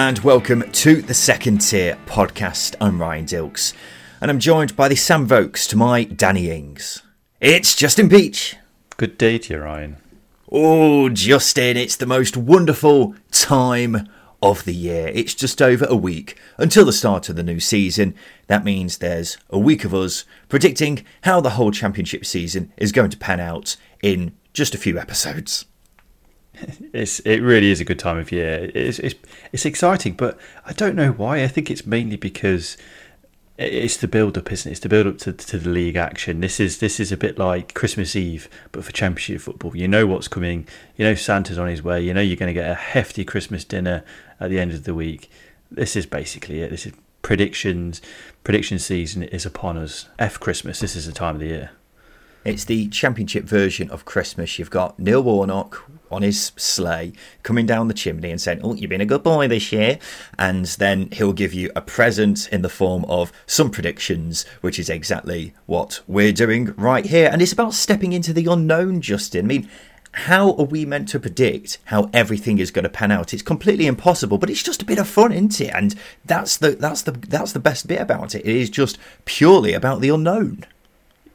and welcome to the Second Tier podcast. I'm Ryan Dilks, and I'm joined by the Sam Vokes to my Danny Ings. It's Justin Peach. Good day to you, Ryan. Oh, Justin, it's the most wonderful time of the year. It's just over a week until the start of the new season. That means there's a week of us predicting how the whole championship season is going to pan out in just a few episodes. It's it really is a good time of year. It's it's it's exciting, but I don't know why. I think it's mainly because it's the build up, isn't it? It's the build up to, to the league action. This is this is a bit like Christmas Eve, but for Championship football. You know what's coming. You know Santa's on his way. You know you're going to get a hefty Christmas dinner at the end of the week. This is basically it. This is predictions. Prediction season is upon us. F Christmas. This is the time of the year. It's the championship version of Christmas. You've got Neil Warnock on his sleigh coming down the chimney and saying, Oh, you've been a good boy this year. And then he'll give you a present in the form of some predictions, which is exactly what we're doing right here. And it's about stepping into the unknown, Justin. I mean, how are we meant to predict how everything is going to pan out? It's completely impossible, but it's just a bit of fun, isn't it? And that's the that's the that's the best bit about it. It is just purely about the unknown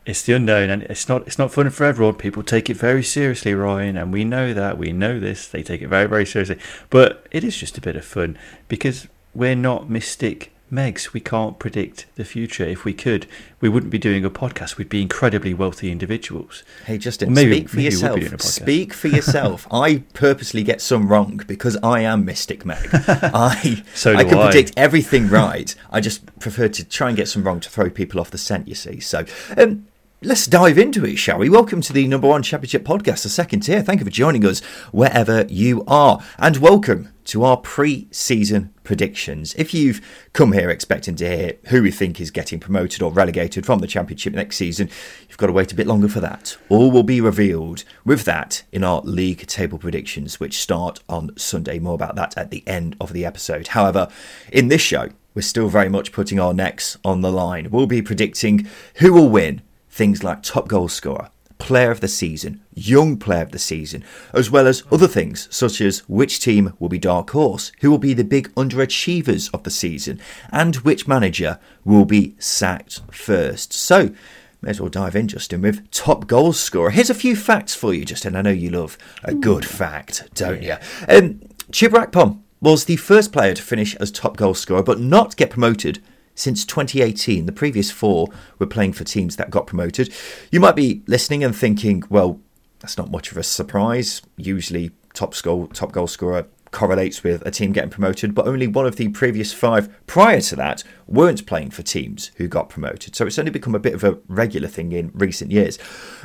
it's the unknown and it's not it's not fun for everyone. People take it very seriously ryan and we know that we know this. They take it very very seriously. But it is just a bit of fun because we're not mystic megs. We can't predict the future. If we could we wouldn't be doing a podcast. We'd be incredibly wealthy individuals. Hey justin maybe, speak for yourself. speak for yourself. I purposely get some wrong because i am mystic meg. I so i can I. predict everything right. I just prefer to try and get some wrong to throw people off the scent you see. So um, Let's dive into it, shall we? Welcome to the number one championship podcast, the second tier. Thank you for joining us wherever you are. And welcome to our pre season predictions. If you've come here expecting to hear who we think is getting promoted or relegated from the championship next season, you've got to wait a bit longer for that. All will be revealed with that in our league table predictions, which start on Sunday. More about that at the end of the episode. However, in this show, we're still very much putting our necks on the line. We'll be predicting who will win things like top goal scorer, player of the season, young player of the season, as well as other things such as which team will be dark horse, who will be the big underachievers of the season, and which manager will be sacked first. So, may as well dive in, Justin, with top goal scorer. Here's a few facts for you, Justin. I know you love a good fact, don't you? Um, Chuba Akpom was the first player to finish as top goal scorer, but not get promoted since 2018. The previous four were playing for teams that got promoted. You might be listening and thinking, well, that's not much of a surprise. Usually, top goal top goal scorer correlates with a team getting promoted, but only one of the previous five prior to that weren't playing for teams who got promoted. So it's only become a bit of a regular thing in recent years.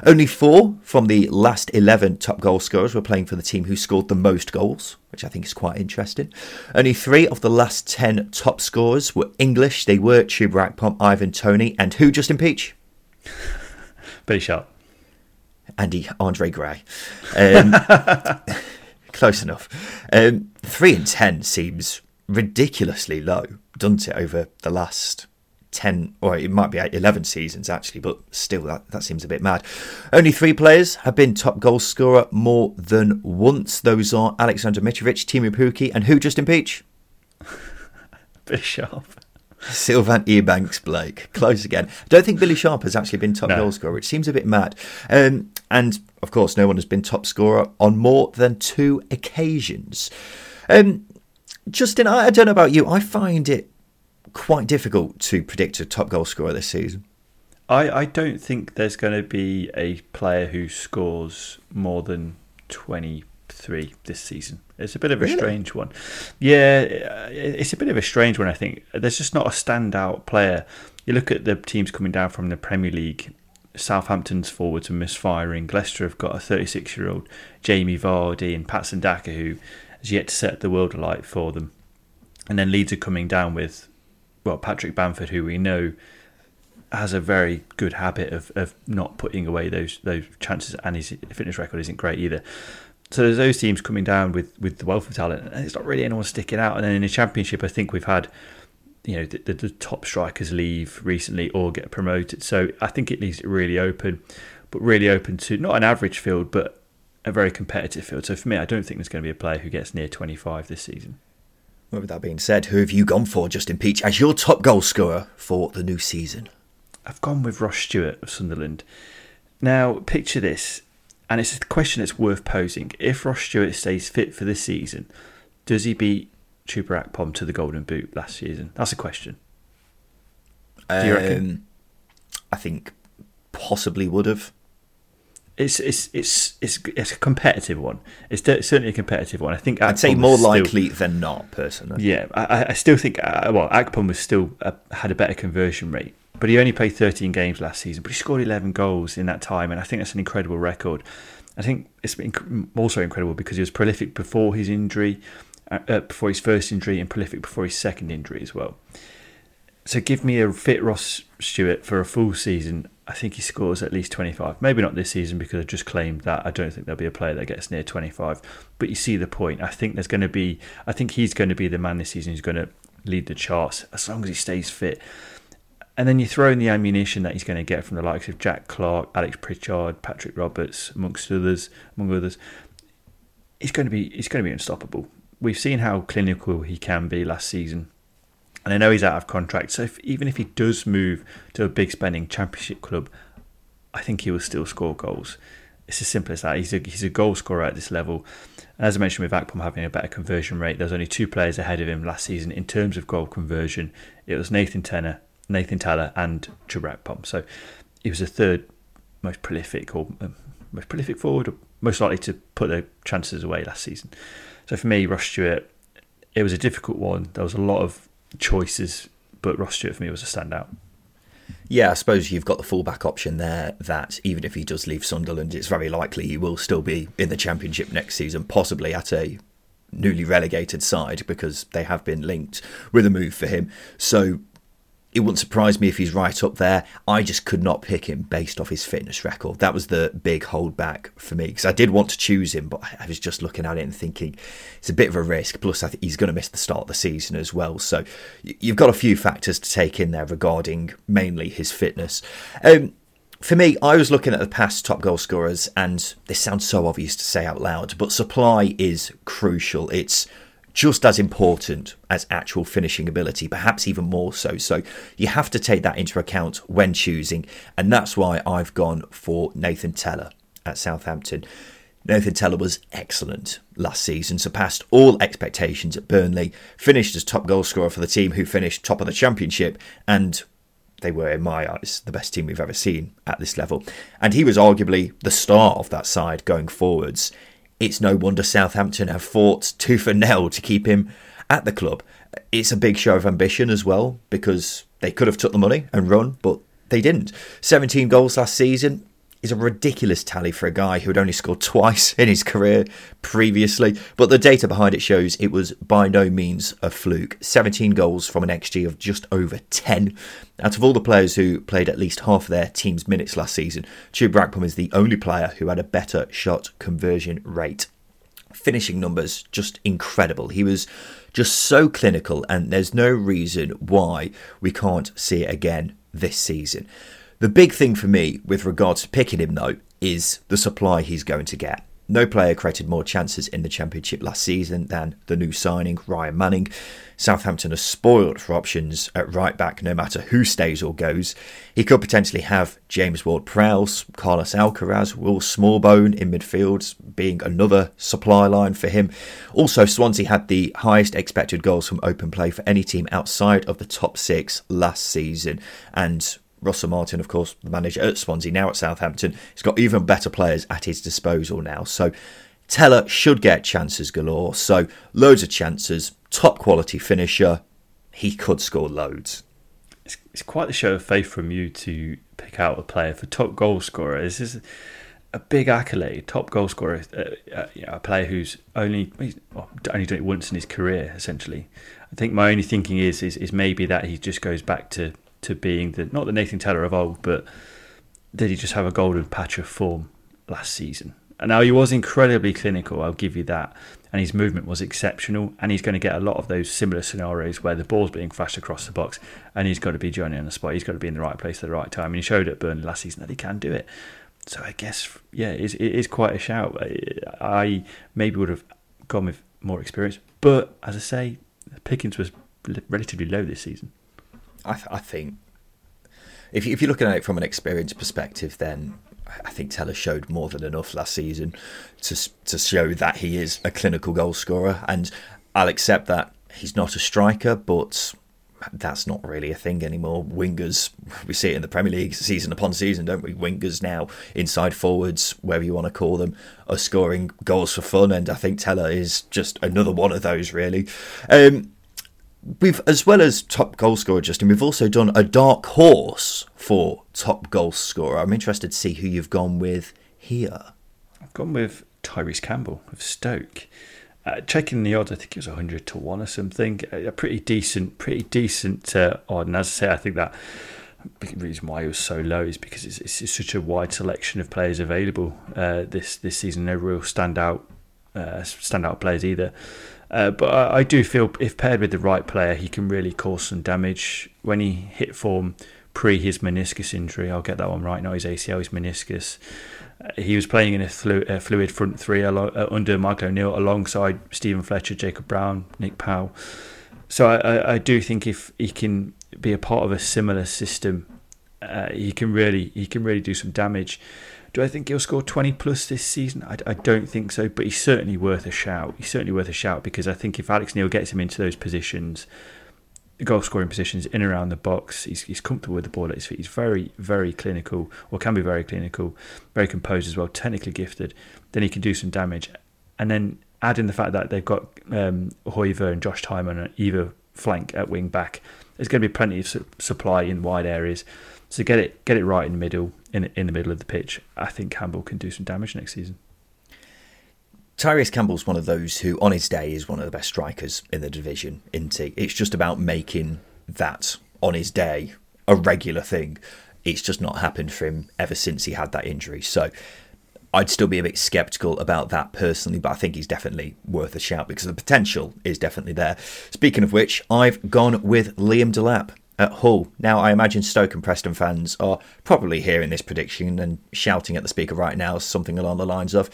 Only four from the last 11 top goal scorers were playing for the team who scored the most goals, which I think is quite interesting. Only three of the last 10 top scorers were English. They were Chuba Akpom, Ivan Toney, and who, Justin Peach? Billy Sharp. Andy Andre Gray. Um, close enough. Um, three and ten seems ridiculously low, doesn't it, over the last 10 or it might be 11 seasons actually but still that, that seems a bit mad only three players have been top goal scorer more than once those are alexander mitrovic Teemu Pukki and who justin peach Billy Sharp Sylvan Ebanks Blake. Close again. I don't think Billy Sharp has actually been top no. goal scorer, which seems a bit mad. Um, and of course, no one has been top scorer on more than two occasions. Um, Justin, I, I don't know about you. I find it quite difficult to predict a top goal scorer this season. I, I don't think there's going to be a player who scores more than 23 this season. It's a bit of a Really? strange one. Yeah, it's a bit of a strange one, I think. There's just not a standout player. You look at the teams coming down from the Premier League. Southampton's forwards are misfiring. Leicester have got a 36 year old Jamie Vardy and Patson Daka who has yet to set the world alight for them. And then Leeds are coming down with, well, Patrick Bamford, who we know has a very good habit of, of not putting away those those chances, and his fitness record isn't great either. So there's those teams coming down with, with the wealth of talent, and it's not really anyone sticking out. And then in the championship, I think we've had, you know, the, the, the top strikers leave recently or get promoted. So I think it leaves it really open, but really open to not an average field, but a very competitive field. So for me, I don't think there's going to be a player who gets near 25 this season. Well, with that being said, who have you gone for, Justin Peach, as your top goal scorer for the new season? I've gone with Ross Stewart of Sunderland. Now, picture this, and it's a question that's worth posing. If Ross Stewart stays fit for this season, does he beat Chuba Akpom to the Golden Boot last season? That's a question. Do you reckon? Um, I think possibly would have. It's it's it's it's it's a competitive one. It's de- certainly a competitive one. I think I'd say more still- likely than not, personally. Yeah, I, I still think uh, well, Akpom was still uh, had a better conversion rate, but he only played 13 games last season, but he scored 11 goals in that time, and I think that's an incredible record. I think it's also incredible because he was prolific before his injury, uh, uh, before his first injury, and prolific before his second injury as well. So give me a fit Ross Stewart for a full season. I think he scores at least 25. Maybe not this season because I just claimed that I don't think there'll be a player that gets near 25. But you see the point. I think there's going to be. I think he's going to be the man this season who's going to lead the charts as long as he stays fit. And then you throw in the ammunition that he's going to get from the likes of Jack Clarke, Alex Pritchard, Patrick Roberts, amongst others, among others. He's going to be. He's going to be unstoppable. We've seen how clinical he can be last season. And I know he's out of contract, so if, even if he does move to a big spending championship club, I think he will still score goals. It's as simple as that. He's a, he's a goal scorer at this level. And as I mentioned, with Akpom having a better conversion rate, there's only two players ahead of him last season in terms of goal conversion. It was Nathan Tella, Nathan Tella, and Akpom. So he was the third most prolific or um, most prolific forward, or most likely to put the chances away last season. So for me, Ross Stewart, it was a difficult one. There was a lot of choices, but Ross Stewart for me was a standout. Yeah, I suppose you've got the fallback option there that even if he does leave Sunderland, it's very likely he will still be in the Championship next season, possibly at a newly relegated side because they have been linked with a move for him. So it wouldn't surprise me if he's right up there. I just could not pick him based off his fitness record. That was the big holdback for me because I did want to choose him, but I was just looking at it and thinking it's a bit of a risk. Plus, I think he's going to miss the start of the season as well. So you've got a few factors to take in there regarding mainly his fitness. Um, for me, I was looking at the past top goal scorers, and this sounds so obvious to say out loud, but supply is crucial. It's just as important as actual finishing ability, perhaps even more so. So you have to take that into account when choosing, and that's why I've gone for Nathan Tella at Southampton. Nathan Tella was excellent last season, surpassed all expectations at Burnley, finished as top goal scorer for the team who finished top of the championship, and they were, in my eyes, the best team we've ever seen at this level. And he was arguably the star of that side going forwards. It's no wonder Southampton have fought tooth and nail to keep him at the club. It's a big show of ambition as well because they could have took the money and run, but they didn't. 17 goals last season is a ridiculous tally for a guy who had only scored twice in his career previously, but the data behind it shows it was by no means a fluke. 17 goals from an XG of just over 10. Out of all the players who played at least half their team's minutes last season, Chuba Akpom is the only player who had a better shot conversion rate finishing numbers just incredible. He was just so clinical, and there's no reason why we can't see it again this season. The big thing for me with regards to picking him, though, is the supply he's going to get. No player created more chances in the Championship last season than the new signing, Ryan Manning. Southampton are spoiled for options at right back no matter who stays or goes. He could potentially have James Ward Prowse, Carlos Alcaraz, Will Smallbone in midfield, being another supply line for him. Also, Swansea had the highest expected goals from open play for any team outside of the top six last season. And Russell Martin, of course, the manager at Swansea, now at Southampton, he's got even better players at his disposal now. So Tella should get chances galore. So loads of chances, top quality finisher. He could score loads. It's, it's quite the show of faith from you to pick out a player for top goal scorer. This is a big accolade, top goal scorer, uh, uh, a player who's only well, only done it once in his career, essentially. I think my only thinking is, is is maybe that he just goes back to to being the not the Nathan Tella of old, but did he just have a golden patch of form last season? And now he was incredibly clinical, I'll give you that. And his movement was exceptional. And he's going to get a lot of those similar scenarios where the ball's being flashed across the box and he's got to be joining on the spot. He's got to be in the right place at the right time. And he showed at Burnley last season that he can do it. So I guess, yeah, it is, it is quite a shout. I maybe would have gone with more experience. But as I say, Pickens was relatively low this season. I, th- I think if, if you're looking at it from an experience perspective, then I think Tella showed more than enough last season to to show that he is a clinical goal scorer, and I'll accept that he's not a striker, but that's not really a thing anymore. Wingers, we see it in the Premier League season upon season, don't we? Wingers now, inside forwards, whatever you want to call them, are scoring goals for fun, and I think Tella is just another one of those, really. Um, we've as well as top goal scorer Justin, we've also done a dark horse for top goal scorer. I'm interested to see who you've gone with here. I've gone with Tyrese Campbell of Stoke. Uh, checking the odds, I think it was 100 to 1 or something. A pretty decent, pretty decent uh, odd. And as I say, I think that the reason why it was so low is because it's, it's such a wide selection of players available uh, this this season. No real standout uh, standout players either. Uh, but I, I, do feel if paired with the right player, he can really cause some damage. When he hit form pre his meniscus injury, I'll get that one right now. His ACL, his meniscus. Uh, he was playing in a, flu- a fluid front three uh, under Michael O'Neill alongside Stephen Fletcher, Jacob Brown, Nick Powell. So I, I, I, do think if he can be a part of a similar system, uh, he can really he can really do some damage. Do I think he'll score 20 plus this season? I, I, don't think so, but he's certainly worth a shout. He's certainly worth a shout because I think if Alex Neil gets him into those positions, goal scoring positions in and around the box, he's, he's comfortable with the ball at his feet. He's very, very clinical, or can be very clinical, very composed as well, technically gifted. Then he can do some damage. And then add in the fact that they've got um, Hoever and Josh Tymon on either flank at wing back. There's going to be plenty of su- supply in wide areas. So get it get it right in the middle in in the middle of the pitch. I think Campbell can do some damage next season. Tyrese Campbell's one of those who, on his day, is one of the best strikers in the division. He? It's just about making that on his day a regular thing. It's just not happened for him ever since he had that injury. So I'd still be a bit sceptical about that personally, but I think he's definitely worth a shout because the potential is definitely there. Speaking of which, I've gone with Liam Delap at Hull. Now, I imagine Stoke and Preston fans are probably hearing this prediction and shouting at the speaker right now something along the lines of,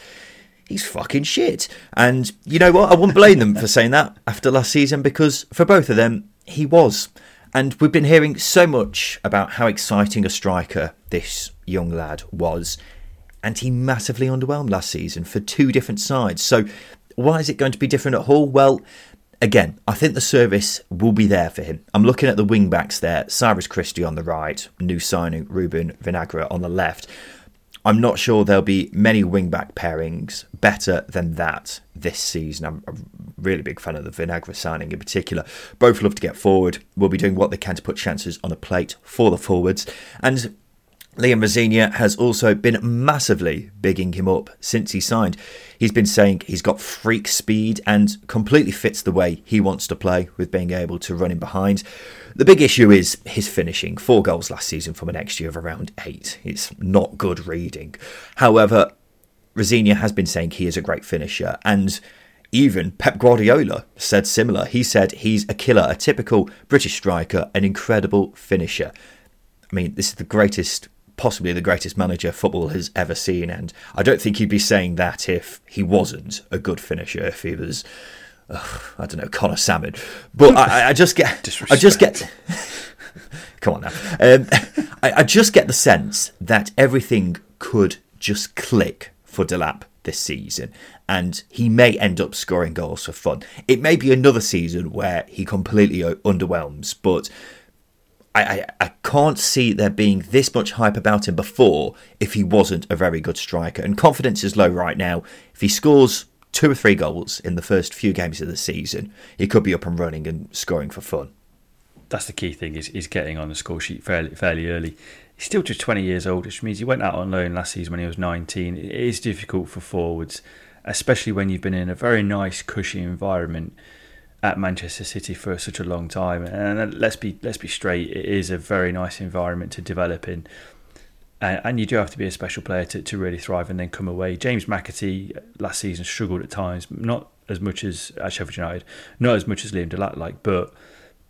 he's fucking shit. And you know what? I wouldn't blame them for saying that after last season because for both of them, he was. And we've been hearing so much about how exciting a striker this young lad was. And he massively underwhelmed last season for two different sides. So, why is it going to be different at Hull? Well, again, I think the service will be there for him. I'm looking at the wing backs there Cyrus Christie on the right, new signing Ruben Vinagre on the left. I'm not sure there'll be many wing back pairings better than that this season. I'm a really big fan of the Vinagre signing in particular. Both love to get forward, will be doing what they can to put chances on a plate for the forwards. And Liam Rosenior has also been massively bigging him up since he signed. He's been saying he's got freak speed and completely fits the way he wants to play with being able to run in behind. The big issue is his finishing. Four goals last season from an XG of around eight. It's not good reading. However, Rosenior has been saying he is a great finisher and even Pep Guardiola said similar. He said he's a killer, a typical British striker, an incredible finisher. I mean, this is the greatest possibly the greatest manager football has ever seen, and I don't think he'd be saying that if he wasn't a good finisher. If he was, I don't know, Conor Sammon. But I, I just get, I just get. Come on now. Um, I, I just get the sense that everything could just click for Delap this season, and he may end up scoring goals for fun. It may be another season where he completely underwhelms, but I, I, can't see there being this much hype about him before if he wasn't a very good striker. And confidence is low right now. If he scores two or three goals in the first few games of the season, he could be up and running and scoring for fun. That's the key thing is, is getting on the score sheet fairly fairly early. He's still just 20 years old, which means he went out on loan last season when he was 19. It is difficult for forwards, especially when you've been in a very nice, cushy environment at Manchester City for such a long time. And let's be let's be straight, it is a very nice environment to develop in. And, and you do have to be a special player to, to really thrive and then come away. James McAtee last season struggled at times, not as much as at Sheffield United, not as much as Liam Delap like, but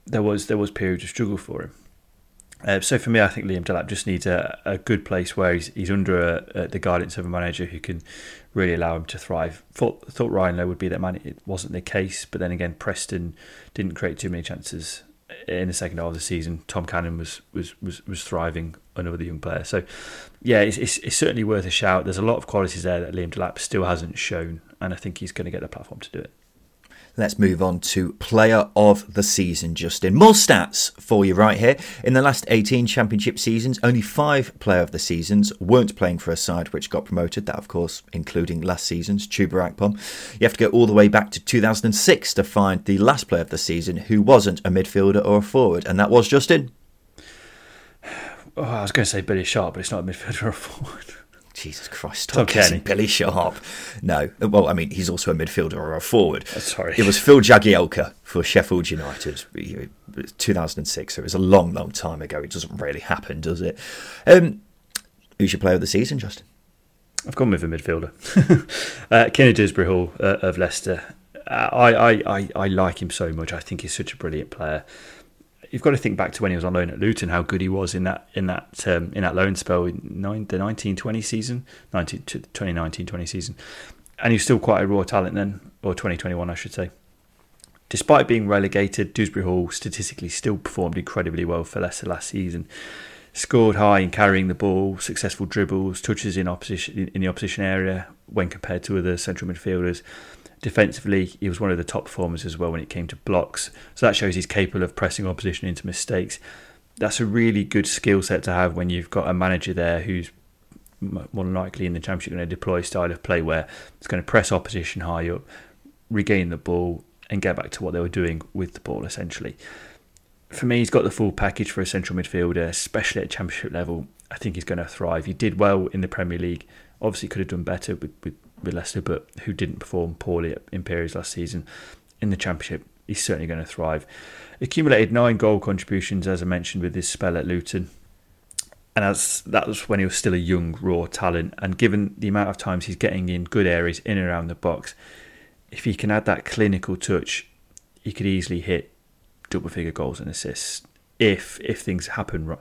there was there was periods of struggle for him. Uh, so for me, I think Liam Delap just needs a, a good place where he's, he's under a, a, the guidance of a manager who can really allow him to thrive. Thought, thought Ryan Lowe would be that man. It wasn't the case, but then again, Preston didn't create too many chances in the second half of the season. Tom Cannon was was was, was thriving another young player. So yeah, it's, it's, it's certainly worth a shout. There's a lot of qualities there that Liam Delap still hasn't shown, and I think he's going to get the platform to do it. Let's move on to player of the season, Justin. More stats for you right here. In the last 18 championship seasons, only five player of the seasons weren't playing for a side which got promoted. That, of course, including last season's Chuba. You have to go all the way back to 2006 to find the last player of the season who wasn't a midfielder or a forward, and that was Justin. Oh, I was going to say Billy Sharp, but it's not a midfielder or a forward. Jesus Christ, stop guessing Billy Sharp. No, well, I mean, he's also a midfielder or a forward. Oh, sorry. It was Phil Jagielka for Sheffield United, 2006, so it was a long, long time ago. It doesn't really happen, does it? Um, who's your player of the season, Justin? I've gone with a midfielder. uh, Kenny Dewsbury Hall uh, of Leicester. Uh, I, I, I, I like him so much. I think he's such a brilliant player you've got to think back to when he was on loan at Luton, how good he was in that in that um, in that loan spell in nine, the 1920 season, 19, 2019-20 season, and he's still quite a raw talent then, or 2021 I should say. Despite being relegated, Dewsbury Hall statistically still performed incredibly well for Leicester last season. Scored high in carrying the ball, successful dribbles, touches in opposition in the opposition area when compared to other central midfielders Defensively, he was one of the top performers as well when it came to blocks. So that shows he's capable of pressing opposition into mistakes. That's a really good skill set to have when you've got a manager there who's more than likely in the championship going to deploy a style of play where it's going to press opposition high up, regain the ball, and get back to what they were doing with the ball essentially. For me, he's got the full package for a central midfielder, especially at championship level. I think he's going to thrive. He did well in the Premier League. Obviously, could have done better with, with with Leicester, but who didn't perform poorly in periods last season in the Championship. He's certainly going to thrive. Accumulated nine goal contributions, as I mentioned, with his spell at Luton. And as that was when he was still a young, raw talent. And given the amount of times he's getting in good areas in and around the box, if he can add that clinical touch, he could easily hit double figure goals and assists if if things happen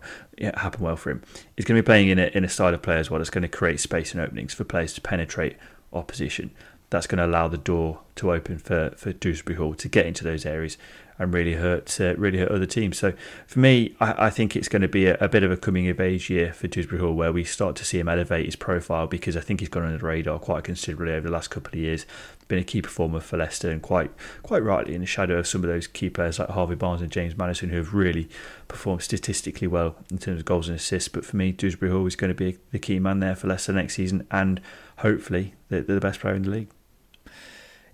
happen well for him. He's going to be playing in a, in a style of play as well that's going to create space and openings for players to penetrate opposition. That's going to allow the door to open for, for Dewsbury Hall to get into those areas and really hurt uh, really hurt other teams. So for me, I, I think it's going to be a, a, bit of a coming of age year for Dewsbury Hall, where we start to see him elevate his profile because I think he's gone under the radar quite considerably over the last couple of years. Been a key performer for Leicester and quite quite rightly in the shadow of some of those key players like Harvey Barnes and James Maddison, who have really performed statistically well in terms of goals and assists. But for me, Dewsbury Hall is going to be the key man there for Leicester next season and hopefully they're, the best player in the league.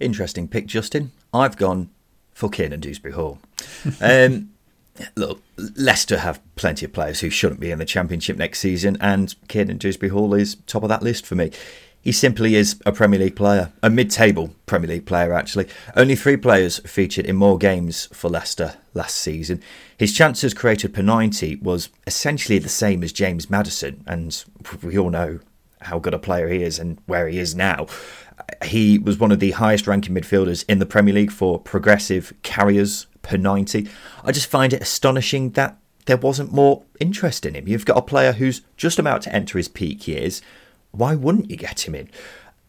Interesting pick, Justin. I've gone for Kiernan Dewsbury Hall. um, look, Leicester have plenty of players who shouldn't be in the Championship next season, and Kiernan Dewsbury Hall is top of that list for me. He simply is a Premier League player, a mid table Premier League player, actually. Only three players featured in more games for Leicester last season. His chances created per 90 was essentially the same as James Maddison, and we all know how good a player he is and where he is now. He was one of the highest ranking midfielders in the Premier League for progressive carriers per 90. I just find it astonishing that there wasn't more interest in him. You've got a player who's just about to enter his peak years. Why wouldn't you get him in?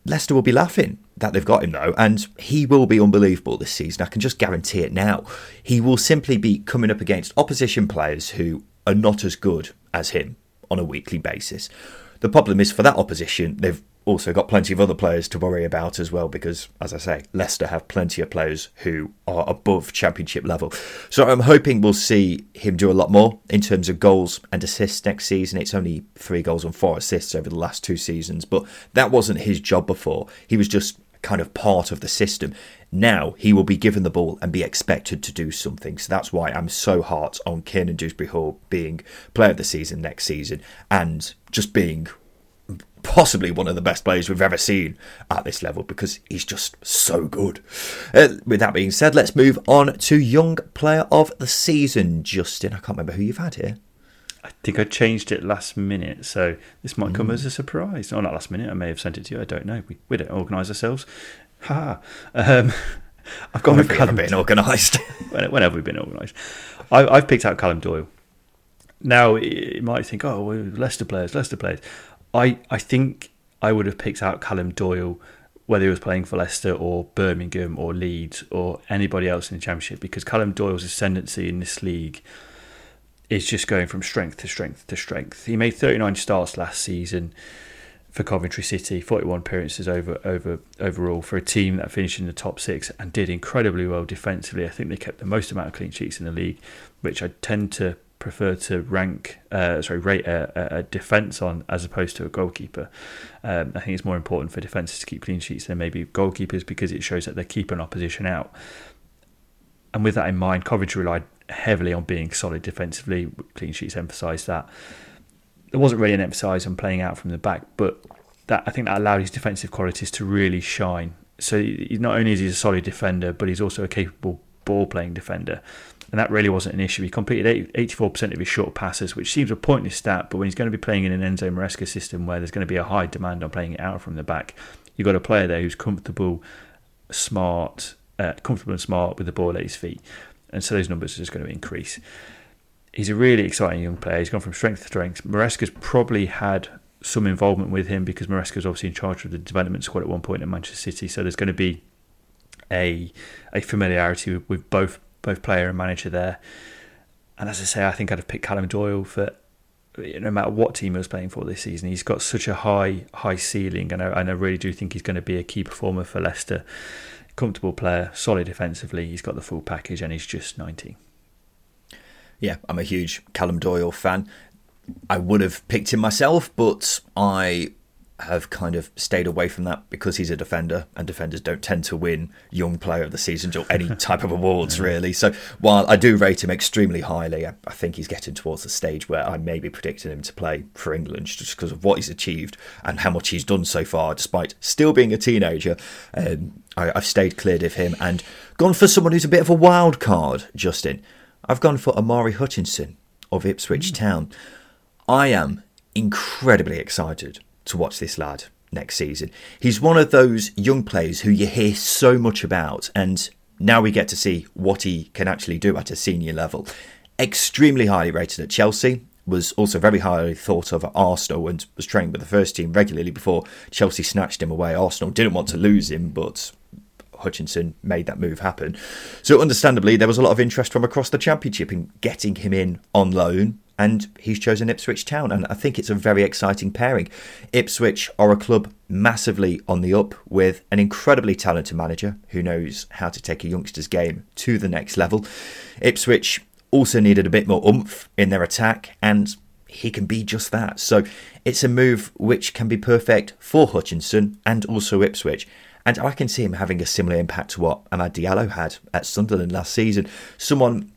Leicester will be laughing that they've got him though, and he will be unbelievable this season. I can just guarantee it now. He will simply be coming up against opposition players who are not as good as him on a weekly basis. The problem is for that opposition, they've also got plenty of other players to worry about as well because, as I say, Leicester have plenty of players who are above championship level. So I'm hoping we'll see him do a lot more in terms of goals and assists next season. It's only three goals and four assists over the last two seasons, but that wasn't his job before. He was just kind of part of the system. Now he will be given the ball and be expected to do something. So that's why I'm so hot on Kiernan Dewsbury Hall being player of the season next season and just being possibly one of the best players we've ever seen at this level because he's just so good. Uh, with that being said, let's move on to Young Player of the Season. Justin, I can't remember who you've had here. I think I changed it last minute, so this might come mm. as a surprise. Oh, not last minute. I may have sent it to you. I don't know. We, we don't organise ourselves. Ha. Um, I've gone with Callum. Been organised. when, when have we been organised? I've picked out Callum Doyle. Now you might think, oh, well, Leicester players, Leicester players. I I think I would have picked out Callum Doyle whether he was playing for Leicester or Birmingham or Leeds or anybody else in the Championship because Callum Doyle's ascendancy in this league is just going from strength to strength to strength. He made 39 starts last season for Coventry City, 41 appearances over over overall for a team that finished in the top six and did incredibly well defensively. I think they kept the most amount of clean sheets in the league, which I tend to prefer to rank, uh, sorry, rate a, a, defence on as opposed to a goalkeeper. Um, I think it's more important for defences to keep clean sheets than maybe goalkeepers because it shows that they're keeping opposition out. And with that in mind, Coventry relied heavily on being solid defensively. Clean sheets emphasised that. There wasn't really an emphasis on playing out from the back, but that I think that allowed his defensive qualities to really shine. So he, not only is he a solid defender, but he's also a capable ball playing defender. And that really wasn't an issue. He completed 84% of his short passes, which seems a pointless stat, but when he's going to be playing in an Enzo Maresca system where there's going to be a high demand on playing it out from the back, you've got a player there who's comfortable, smart, uh, comfortable and smart with the ball at his feet and so those numbers are just going to increase. He's a really exciting young player. He's gone from strength to strength. Maresca's probably had some involvement with him because Maresca's obviously in charge of the development squad at one point at Manchester City. So there's going to be a a familiarity with, with both both player and manager there. And as I say, I think I'd have picked Callum Doyle for no matter what team he was playing for this season. He's got such a high high ceiling, and I, and I really do think he's going to be a key performer for Leicester comfortable player, solid defensively. He's got the full package, and he's just 19. Yeah, I'm a huge Callum Doyle fan. I would have picked him myself, but I have kind of stayed away from that because he's a defender, and defenders don't tend to win Young Player of the Season or any type of awards, really. So while I do rate him extremely highly, I, think he's getting towards the stage where I may be predicting him to play for England just because of what he's achieved and how much he's done so far, despite still being a teenager. Um, I, I've stayed cleared of him and gone for someone who's a bit of a wild card, Justin. I've gone for Omari Hutchinson of Ipswich mm. Town. I am incredibly excited to watch this lad next season. He's one of those young players who you hear so much about, and now we get to see what he can actually do at a senior level. Extremely highly rated at Chelsea, was also very highly thought of at Arsenal and was training with the first team regularly before Chelsea snatched him away. Arsenal didn't want to lose him, but Hutchinson made that move happen. So, understandably, there was a lot of interest from across the Championship in getting him in on loan and he's chosen Ipswich Town. And I think it's a very exciting pairing. Ipswich are a club massively on the up with an incredibly talented manager who knows how to take a youngster's game to the next level. Ipswich also needed a bit more oomph in their attack, and he can be just that. So it's a move which can be perfect for Hutchinson and also Ipswich. And I can see him having a similar impact to what Amad Diallo had at Sunderland last season. Someone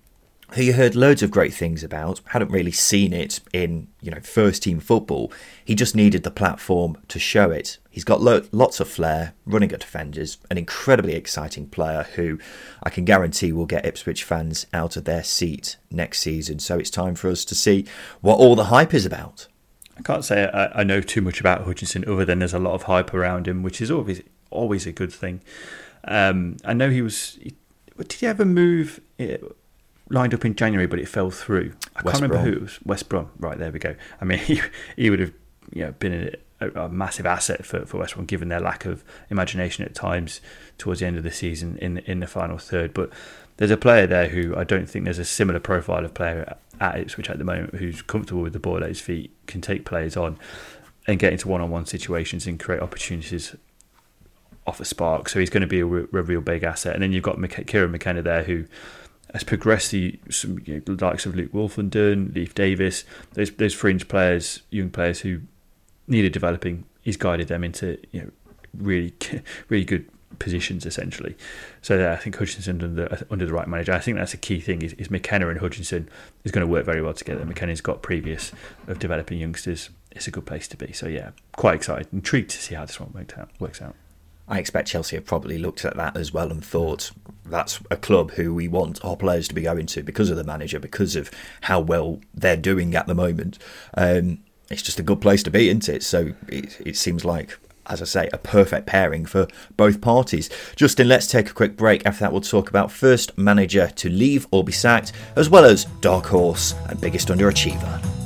who you heard loads of great things about, hadn't really seen it in, you know, first team football. He just needed the platform to show it. He's got lo- lots of flair, running at defenders, an incredibly exciting player who I can guarantee will get Ipswich fans out of their seat next season. So it's time for us to see what all the hype is about. I can't say I, I know too much about Hutchinson other than there's a lot of hype around him, which is always always a good thing. Um, I know he was. Did he ever move? It, lined up in January, but it fell through. I West can't remember Brom. who it was. West Brom. Right there we go. I mean, he, he would have you know been a, a massive asset for, for West Brom, given their lack of imagination at times towards the end of the season in in the final third. But there's a player there who I don't think there's a similar profile of player at Ipswich at the moment who's comfortable with the ball at his feet, can take players on, and get into one-on-one situations and create opportunities off a spark. So he's going to be a, re- a real big asset. And then you've got Kieran McKenna there who has progressed the some you know, likes of Luke Woolfenden, Leif Davis, those those fringe players, young players who needed developing. He's guided them into you know really really good positions essentially. So yeah, I think Hutchinson under the, under the right manager. I think that's a key thing. Is, is McKenna and Hutchinson is going to work very well together. McKenna's got previous of developing youngsters. It's a good place to be. So yeah, quite excited, intrigued to see how this one works out. Works out. I expect Chelsea have probably looked at that as well and thought that's a club who we want our players to be going to because of the manager, because of how well they're doing at the moment. Um, it's just a good place to be, isn't it? So it, it seems like, as I say, a perfect pairing for both parties. Justin, let's take a quick break. After that, we'll talk about first manager to leave or be sacked, as well as dark horse and biggest underachiever.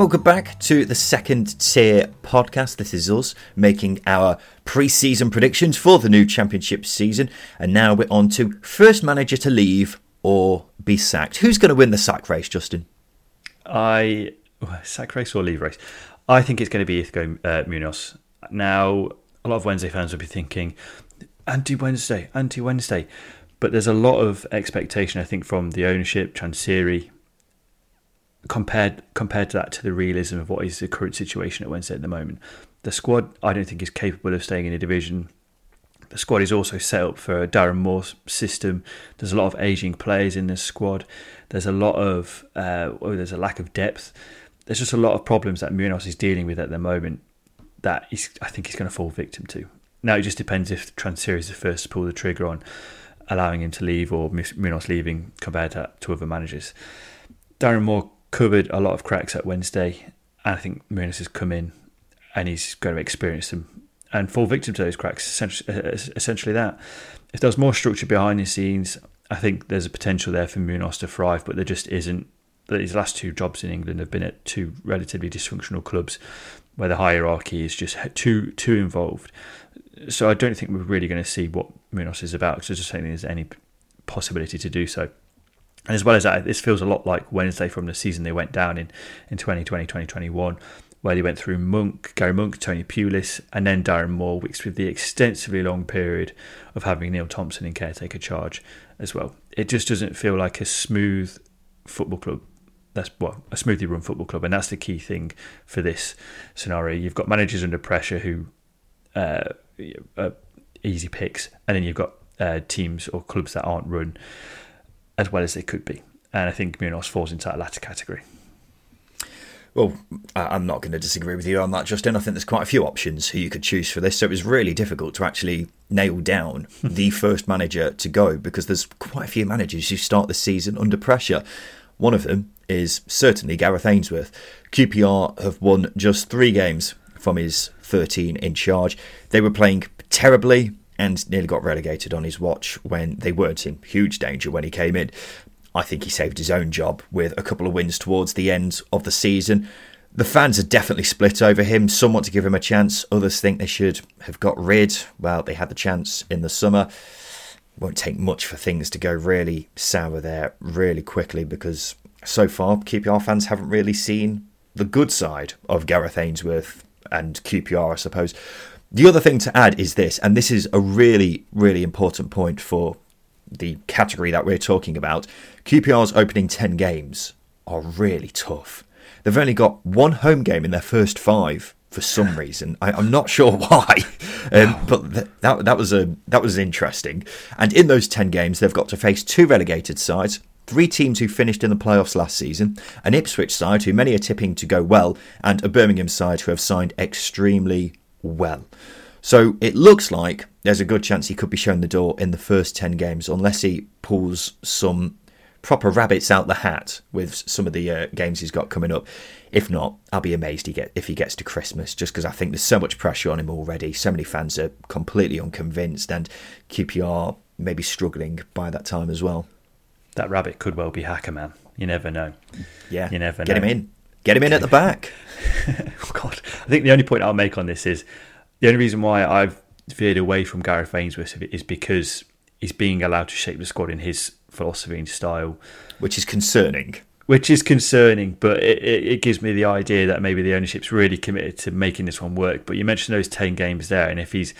Welcome back to the second tier podcast. This is us making our pre season predictions for the new championship season. And now we're on to first manager to leave or be sacked. Who's going to win the sack race, Justin? I sack race or leave race. I think it's going to be Xisco uh, Munoz. Now, a lot of Wednesday fans will be thinking anti Wednesday, anti Wednesday, but there's a lot of expectation, I think, from the ownership, Chansiri, compared compared to that to the realism of what is the current situation at Wednesday at the moment. The squad, I don't think, is capable of staying in a division. The squad is also set up for a Darren Moore system. There's a lot of aging players in this squad. There's a lot of uh, oh, there's a lack of depth. There's just a lot of problems that Munoz is dealing with at the moment that he's, I think he's going to fall victim to. Now it just depends if Chansiri is the first to pull the trigger on allowing him to leave or Munoz leaving compared to, to other managers. Darren Moore covered a lot of cracks at Wednesday, and I think Munoz has come in and he's going to experience them and fall victim to those cracks. Essentially, essentially that. If there was more structure behind the scenes, I think there's a potential there for Munoz to thrive, but there just isn't. His last two jobs in England have been at two relatively dysfunctional clubs where the hierarchy is just too too involved. So I don't think we're really going to see what Munoz is about because I just don't think there's any possibility to do so. And as well as that, this feels a lot like Wednesday from the season they went down in, in 2020, 2021, where they went through Monk, Gary Monk, Tony Pulis, and then Darren Moore, which with the extensively long period of having Neil Thompson in caretaker charge as well. It just doesn't feel like a smooth football club. That's well, a smoothly run football club, and that's the key thing for this scenario. You've got managers under pressure who uh, are easy picks, and then you've got uh, teams or clubs that aren't run as well as they could be. And I think Munoz falls into that latter category. Well, I'm not going to disagree with you on that, Justin. I think there's quite a few options who you could choose for this. So it was really difficult to actually nail down the first manager to go because there's quite a few managers who start the season under pressure. One of them is certainly Gareth Ainsworth. QPR have won just three games from his 13 in charge. They were playing terribly and nearly got relegated on his watch when they weren't in huge danger when he came in. I think he saved his own job with a couple of wins towards the end of the season. The fans are definitely split over him. Some want to give him a chance, others think they should have got rid. Well, they had the chance in the summer. Won't take much for things to go really sour there really quickly because so far QPR fans haven't really seen the good side of Gareth Ainsworth and QPR, I suppose. The other thing to add is this, and this is a really, really important point for the category that we're talking about. QPR's opening 10 games are really tough. They've only got one home game in their first five for some reason. I, am not sure why, um, but th- that that was a that was interesting. And in those ten games, they've got to face two relegated sides, three teams who finished in the playoffs last season, an Ipswich side who many are tipping to go well, and a Birmingham side who have signed extremely well. So it looks like there's a good chance he could be shown the door in the first 10 games, unless he pulls some proper rabbits out the hat with some of the uh, games he's got coming up. If not, I'll be amazed he get, if he gets to Christmas, just because I think there's so much pressure on him already. So many fans are completely unconvinced, and QPR may be struggling by that time as well. That rabbit could well be Hackman. You never know. Yeah, you never get know. him in. Get him in at the back. oh God, think the only point I'll make on this is the only reason why I've veered away from Gareth Ainsworth is because he's being allowed to shape the squad in his philosophy and style, which is concerning. Which is concerning, but it, it, it, gives me the idea that maybe the ownership's really committed to making this one work. But you mentioned those ten games there, and if he's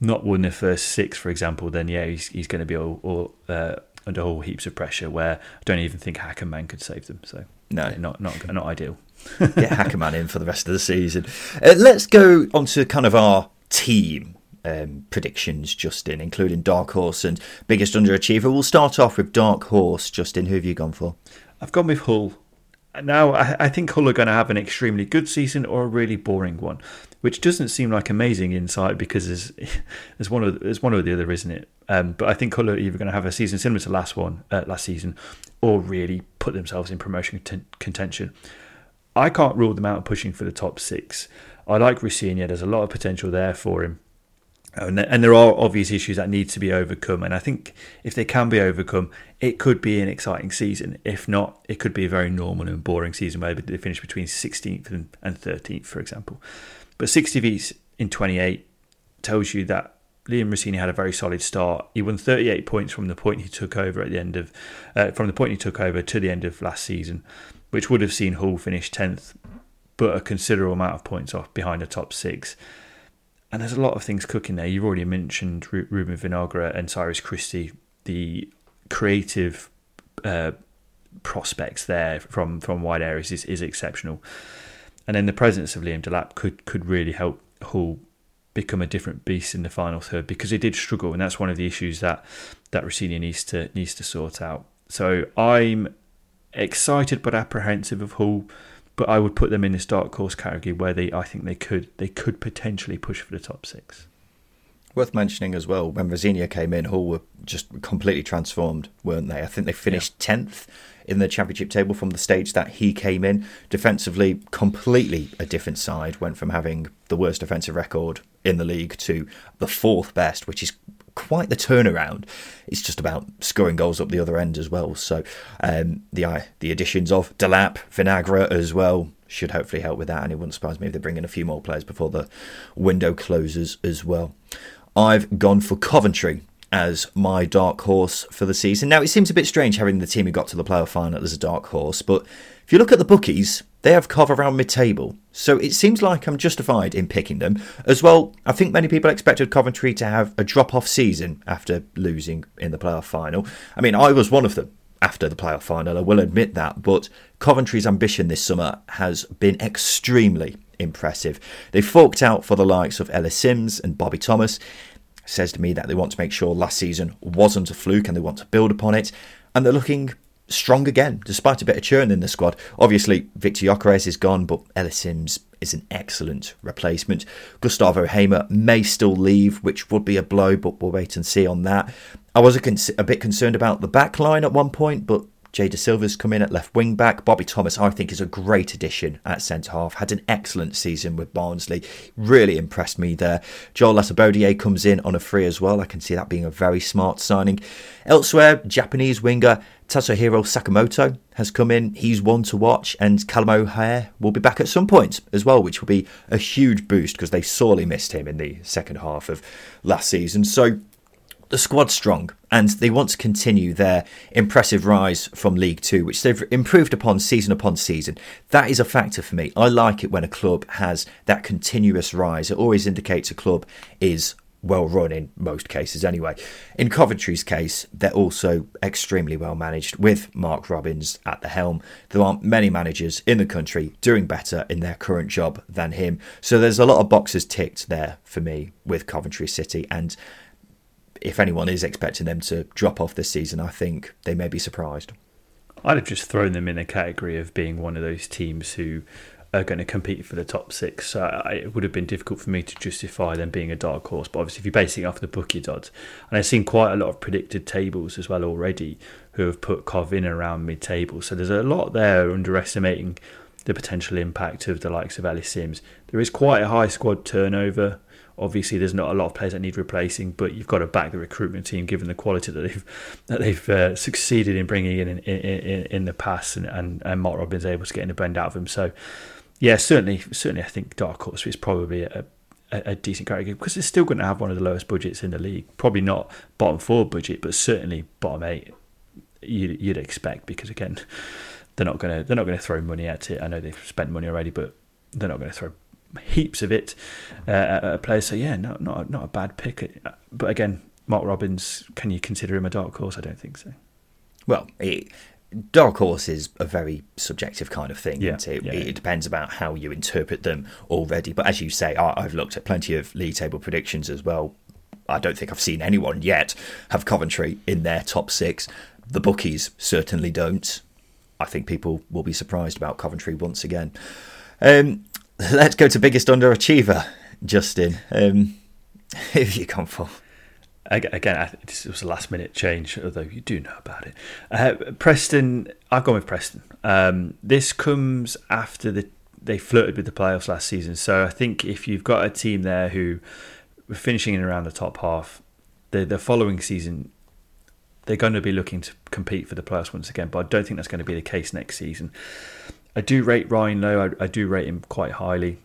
not won the first six, for example, then yeah, he's, he's going to be all, all uh, under all heaps of pressure. Where I don't even think Hackerman could save them. So no, not not not ideal. Get Hackerman in for the rest of the season. Uh, let's go on to kind of our team um, predictions, Justin, including Dark Horse and biggest underachiever. We'll start off with Dark Horse. Justin, who have you gone for? I've gone with Hull. Now, I, I think Hull are going to have an extremely good season or a really boring one, which doesn't seem like amazing insight because there's, there's one of there's one or the other, isn't it? Um, but I think Hull are either going to have a season similar to last one, uh, last season, or really put themselves in promotion contention. I can't rule them out pushing for the top six. I like Rosenior. There's a lot of potential there for him. And, there are obvious issues that need to be overcome. And I think if they can be overcome, it could be an exciting season. If not, it could be a very normal and boring season where they finish between 16th and 13th, for example. But 60 V's in 28 tells you that Liam Rosenior had a very solid start. He won 38 points from the point he took over at the end of, uh, from the point he took over to the end of last season, which would have seen Hull finish 10th but a considerable amount of points off behind the top six. And there's a lot of things cooking there. You've already mentioned Ruben Vinagre and Cyrus Christie, the creative uh, prospects there from, from wide areas is, is exceptional. And then the presence of Liam Delap could, could really help Hull become a different beast in the final third because they did struggle, and that's one of the issues that that Rosenior needs to needs to sort out. So I'm excited but apprehensive of Hull but I would put them in this dark horse category where they I think they could they could potentially push for the top six. Worth mentioning as well, when Rosenior came in, Hull were just completely transformed, weren't they? I think they finished tenth yeah. in the championship table from the stage that he came in. Defensively, completely a different side. Went from having the worst defensive record in the league to the fourth best, which is quite the turnaround. It's just about scoring goals up the other end as well. So um, the the additions of Delap, Vinagre as well should hopefully help with that. And it wouldn't surprise me if they bring in a few more players before the window closes as well. I've gone for Coventry as my dark horse for the season. Now it seems a bit strange having the team who got to the playoff final as a dark horse, but if you look at the bookies, they have Cov around mid table. So it seems like I'm justified in picking them. As well, I think many people expected Coventry to have a drop off season after losing in the playoff final. I mean, I was one of them after the playoff final, I will admit that, but Coventry's ambition this summer has been extremely impressive. They forked out for the likes of Ellis Simms and Bobby Thomas. Says to me that they want to make sure last season wasn't a fluke and they want to build upon it. And they're looking strong again, despite a bit of churn in the squad. Obviously, Viktor Gyökeres is gone, but Ellis Simms is an excellent replacement. Gustavo Hamer may still leave, which would be a blow, but we'll wait and see on that. I was a, cons- a bit concerned about the back line at one point, but Jay Dasilva's come in at left wing back. Bobby Thomas, I think, is a great addition at centre half. Had an excellent season with Barnsley. Really impressed me there. Joel Latibeaudiere comes in on a free as well. I can see that being a very smart signing. Elsewhere, Japanese winger Tatsuhiro Sakamoto has come in. He's one to watch, and Callum O'Hare will be back at some point as well, which will be a huge boost because they sorely missed him in the second half of last season. So the squad strong and they want to continue their impressive rise from League Two, which they've improved upon season upon season. That is a factor for me. I like it when a club has that continuous rise. It always indicates a club is well run in most cases anyway. In Coventry's case, they're also extremely well managed with Mark Robins at the helm. There aren't many managers in the country doing better in their current job than him. So there's a lot of boxes ticked there for me with Coventry City and if anyone is expecting them to drop off this season, I think they may be surprised. I'd have just thrown them in a category of being one of those teams who are going to compete for the top six. So it would have been difficult for me to justify them being a dark horse. But obviously, if you're basing it off the bookie odds, and I've seen quite a lot of predicted tables as well already who have put Cov in around mid table. So there's a lot there underestimating the potential impact of the likes of Ellis Simms. There is quite a high squad turnover Obviously, there's not a lot of players that need replacing, but you've got to back the recruitment team given the quality that they've that they've uh, succeeded in bringing in in, in in, the past, and, and and Mark Robins able to get in a bend out of them. So, yeah, certainly, certainly, I think Dark Horse is probably a, a, a decent category because it's still going to have one of the lowest budgets in the league. Probably not bottom four budget, but certainly bottom eight. You'd, you'd expect because again, they're not going to they're not going to throw money at it. I know they've spent money already, but they're not going to throw heaps of it uh, at players. So yeah, not not not a bad pick. But again, Mark Robins, can you consider him a dark horse? I don't think so. Well, it, dark horse is a very subjective kind of thing. Yeah, it? Yeah, it, depends about how you interpret them already. But as you say, I, I've looked at plenty of league table predictions as well. I don't think I've seen anyone yet have Coventry in their top six. The bookies certainly don't. I think people will be surprised about Coventry once again. Um, let's go to biggest underachiever, Justin. Um, who have you gone for? Again, this was a last minute change, although you do know about it. Uh, Preston, I've gone with Preston. Um, this comes after the, they flirted with the playoffs last season. So I think if you've got a team there who were finishing in around the top half, the, the following season, they're going to be looking to compete for the playoffs once again. But I don't think that's going to be the case next season. I do rate Ryan Lowe. I, I do rate him quite highly,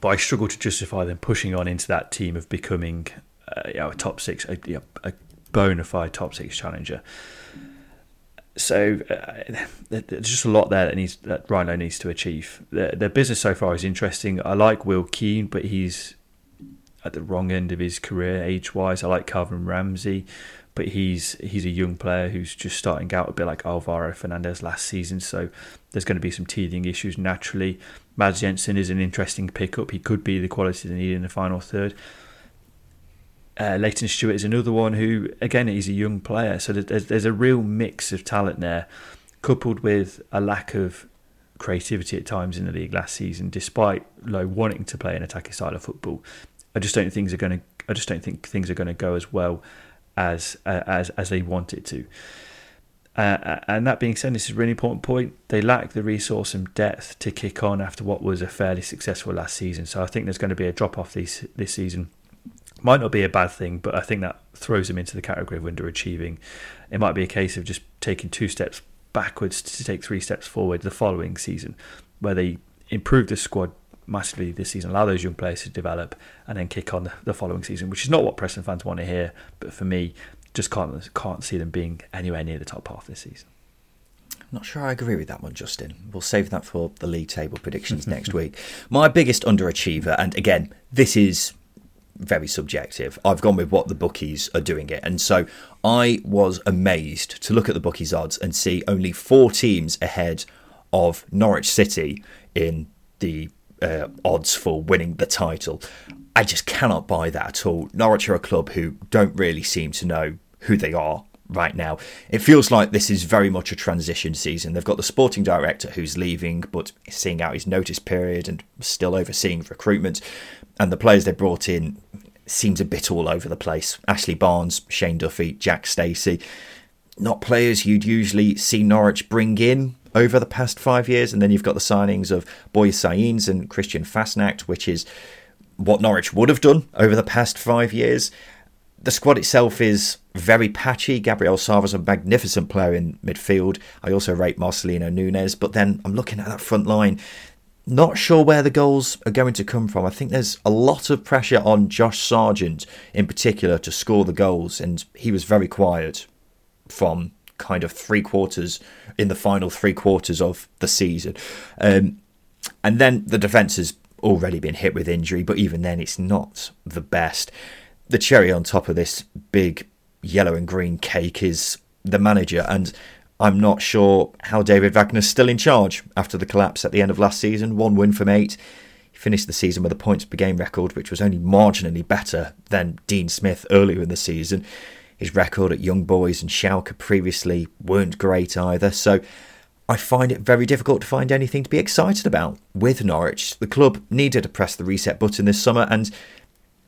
but I struggle to justify them pushing on into that team of becoming uh, you know, a top six, a, a bona fide top six challenger. So uh, there's just a lot there that needs that Rhino needs to achieve. Their, their business so far is interesting. I like Will Keane, but he's at the wrong end of his career age wise. I like Calvin Ramsay, but he's he's a young player who's just starting out a bit like Alvaro Fernandez last season. So there's going to be some teething issues naturally. Mads Jensen is an interesting pickup. He could be the quality they need in the final third. Uh, Layton Stewart is another one who, again, he's a young player. So there's, there's a real mix of talent there, coupled with a lack of creativity at times in the league last season, despite Lowe wanting to play an attacking style of football. I just don't think things are going to. I just don't think things are going to go as well as uh, as as they want it to. Uh, uh, and that being said, this is a really important point. They lack the resource and depth to kick on after what was a fairly successful last season. So I think there's going to be a drop off this this season. Might not be a bad thing, but I think that throws them into the category of underachieving. It might be a case of just taking two steps backwards to take three steps forward the following season, where they improve the squad massively this season, allow those young players to develop, and then kick on the, following season, which is not what Preston fans want to hear. But for me, just can't can't see them being anywhere near the top half this season. I'm not sure I agree with that one, Justin. We'll save that for the league table predictions next week. My biggest underachiever, and again, this is very subjective. I've gone with what the bookies are doing it. And so I was amazed to look at the bookies odds and see only four teams ahead of Norwich City in the uh, odds for winning the title. I just cannot buy that at all. Norwich are a club who don't really seem to know who they are right now. It feels like this is very much a transition season. They've got the sporting director who's leaving, but seeing out his notice period and still overseeing recruitment. And the players they brought in seems a bit all over the place. Ashley Barnes, Shane Duffy, Jack Stacey. Not players you'd usually see Norwich bring in over the past five years. And then you've got the signings of Borja Sainz and Christian Fassnacht, which is what Norwich would have done over the past five years. The squad itself is very patchy. Gabriel Sara's a magnificent player in midfield. I also rate Marcelino Núñez, but then I'm looking at that front line. not sure where the goals are going to come from. I think there's a lot of pressure on Josh Sargent in particular to score the goals, and he was very quiet from kind of three quarters in the final three quarters of the season. Um, and then the defence has already been hit with injury, but even then, it's not the best. The cherry on top of this big yellow and green cake is the manager, and I'm not sure how David Wagner's still in charge after the collapse at the end of last season. One win from eight. He finished the season with a points per game record, which was only marginally better than Dean Smith earlier in the season. His record at Young Boys and Schalke previously weren't great either, so I find it very difficult to find anything to be excited about with Norwich. The club needed to press the reset button this summer and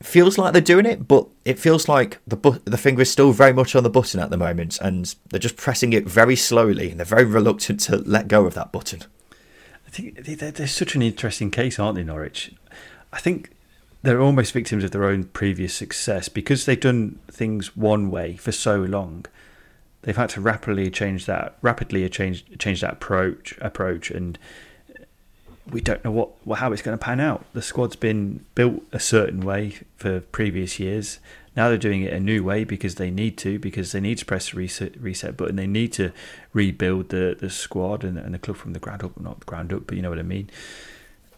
feels like they're doing it, but it feels like the bu- the finger is still very much on the button at the moment, and they're just pressing it very slowly, and they're very reluctant to let go of that button. I think they're such an interesting case, aren't they, Norwich? I think they're almost victims of their own previous success because they've done things one way for so long. They've had to rapidly change that, rapidly change change that approach approach, and we don't know what how it's going to pan out. The squad's been built a certain way for previous years. Now they're doing it a new way because they need to, because they need to press the reset, reset button. They need to rebuild the, the squad and, and the club from the ground up, not the ground up, but you know what I mean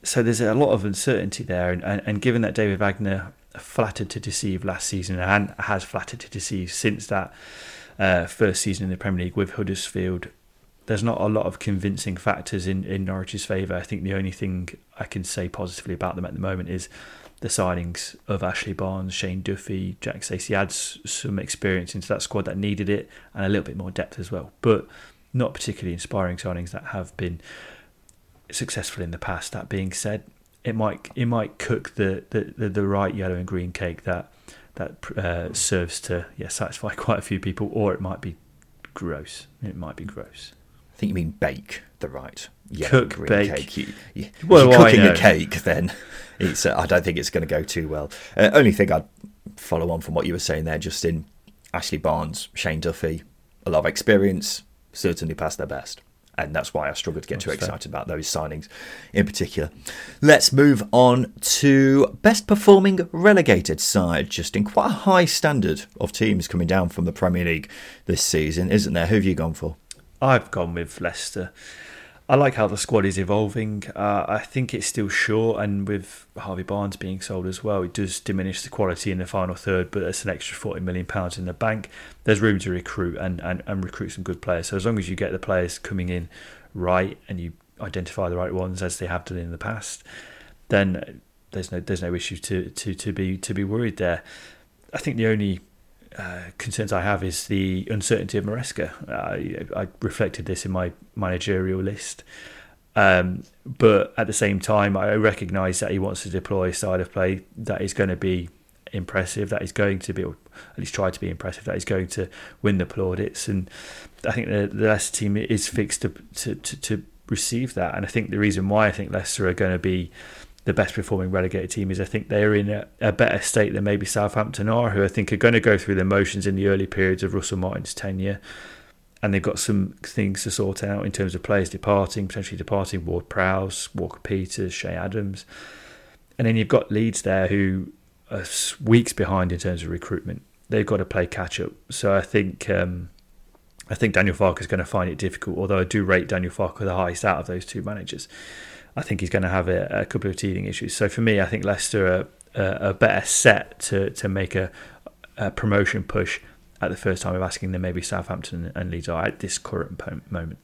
so there's a lot of uncertainty there, and, and, and, given that David Wagner flattered to deceive last season and has flattered to deceive since that uh, first season in the Premier League with Huddersfield, there's not a lot of convincing factors in, in Norwich's favour. I think the only thing I can say positively about them at the moment is the signings of Ashley Barnes, Shane Duffy, Jack Stacey adds some experience into that squad that needed it and a little bit more depth as well. But not particularly inspiring signings that have been successful in the past. That being said, it might it might cook the the, the, the right yellow and green cake that that uh, serves to yeah satisfy quite a few people, or it might be gross. It might be gross. I think you mean bake the right yellow Cook, green bake. cake. You, you, well, you're cooking a cake, then it's. Uh, I don't think it's going to go too well. Uh, only thing I'd follow on from what you were saying there, Justin. Ashley Barnes, Shane Duffy, a lot of experience, certainly past their best and that's why I struggled to get that's too excited fair. about those signings in particular. Let's move on to best performing relegated side, just in quite a high standard of teams coming down from the Premier League this season, isn't there? Who have you gone for? I've gone with Leicester. I like how the squad is evolving. Uh, I think it's still short, and with Harvey Barnes being sold as well, it does diminish the quality in the final third. But it's an extra forty million pounds in the bank. There's room to recruit and, and, and recruit some good players. So as long as you get the players coming in right and you identify the right ones as they have done in the past, then there's no there's no issue to, to, to be to be worried there. I think the only uh, concerns I have is the uncertainty of Maresca. I, I reflected this in my managerial list. Um, but at the same time, I recognise that he wants to deploy a style of play that is going to be impressive, that is going to be, at least try to be impressive, that is going to win the plaudits. And I think the, the Leicester team is fixed to, to, to, to receive that. And I think the reason why I think Leicester are going to be the best performing relegated team is I think they're in a, a, better state than maybe Southampton are, who I think are going to go through the motions in the early periods of Russell Martin's tenure. And they've got some things to sort out in terms of players departing, potentially departing Ward Prowse, Walker Peters, Che Adams. And then you've got Leeds there who are weeks behind in terms of recruitment. They've got to play catch up. So I think um, I think Daniel Farke is going to find it difficult, although I do rate Daniel Farke the highest out of those two managers. I think he's going to have a, a couple of teething issues. So for me, I think Leicester are, are better set to to make a, a, promotion push at the first time of asking than maybe Southampton and Leeds are at this current moment.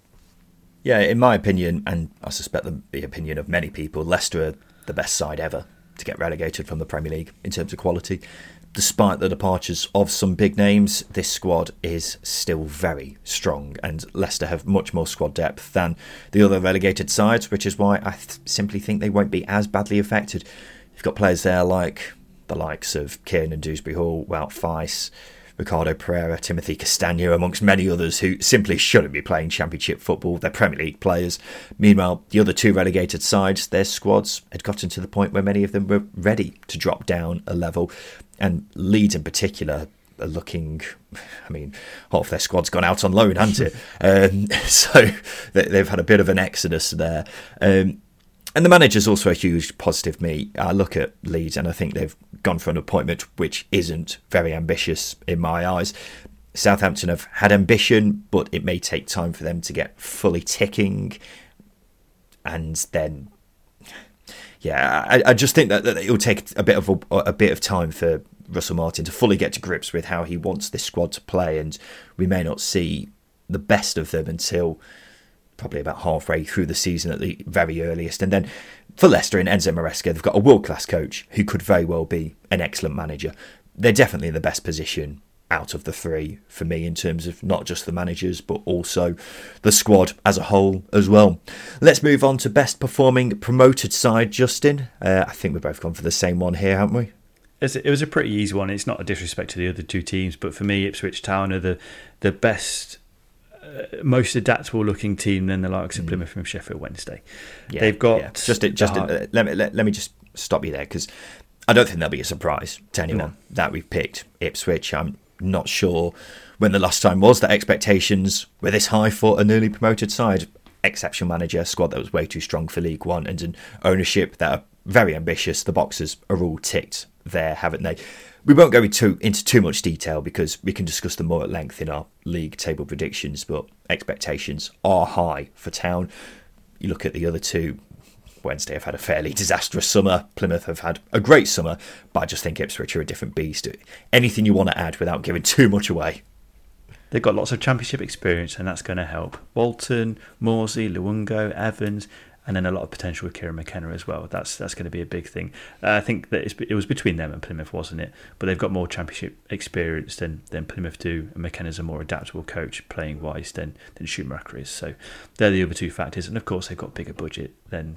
Yeah, in my opinion, and I suspect the, the opinion of many people, Leicester are the best side ever to get relegated from the Premier League in terms of quality despite the departures of some big names, this squad is still very strong, and Leicester have much more squad depth than the other relegated sides, which is why I th- simply think they won't be as badly affected. You've got players there like the likes of Kiernan Dewsbury Hall, Wout Faes, Ricardo Pereira, Timothy Castagne, amongst many others who simply shouldn't be playing Championship football. They're Premier League players. Meanwhile, the other two relegated sides, their squads had gotten to the point where many of them were ready to drop down a level and Leeds in particular are looking. I mean, half their squad's gone out on loan, hasn't it? um, so they've had a bit of an exodus there. Um, and the manager's also a huge positive. Me, I look at Leeds and I think they've gone for an appointment which isn't very ambitious in my eyes. Southampton have had ambition, but it may take time for them to get fully ticking. And then, yeah, I, I just think that, that, it will take a bit of a, a bit of time for Russell Martin to fully get to grips with how he wants this squad to play, and we may not see the best of them until probably about halfway through the season at the very earliest. And then for Leicester and Enzo Maresca, they've got a world class coach who could very well be an excellent manager. They're definitely in the best position out of the three for me in terms of not just the managers but also the squad as a whole as well. Let's move on to best performing promoted side, Justin. Uh, I think we've both gone for the same one here, haven't we? It was a pretty easy one. It's not a disrespect to the other two teams, but for me, Ipswich Town are the the best uh, most adaptable looking team than the likes of mm. Plymouth and Sheffield Wednesday. Yeah, They've got yeah. just just uh, let me let, let me just stop you there because I don't think there'll be a surprise to anyone no. that we've picked Ipswich. I'm not sure when the last time was that expectations were this high for a newly promoted side. Exceptional manager, squad that was way too strong for League One, and an ownership that are very ambitious. The boxes are all ticked there, haven't they? We won't go into, into too much detail because we can discuss them more at length in our league table predictions, but expectations are high for Town. You look at the other two, Wednesday have had a fairly disastrous summer. Plymouth have had a great summer, but I just think Ipswich are a different beast. Anything you want to add without giving too much away? They've got lots of championship experience, and that's going to help. Walton, Morsy, Luongo, Evans, and then a lot of potential with Kieran McKenna as well. That's that's going to be a big thing. Uh, I think that it was between them and Plymouth, wasn't it? But they've got more championship experience than, than Plymouth do, and McKenna's a more adaptable coach playing wise than than Schumacher is. So they're the other two factors, and of course they've got bigger budget than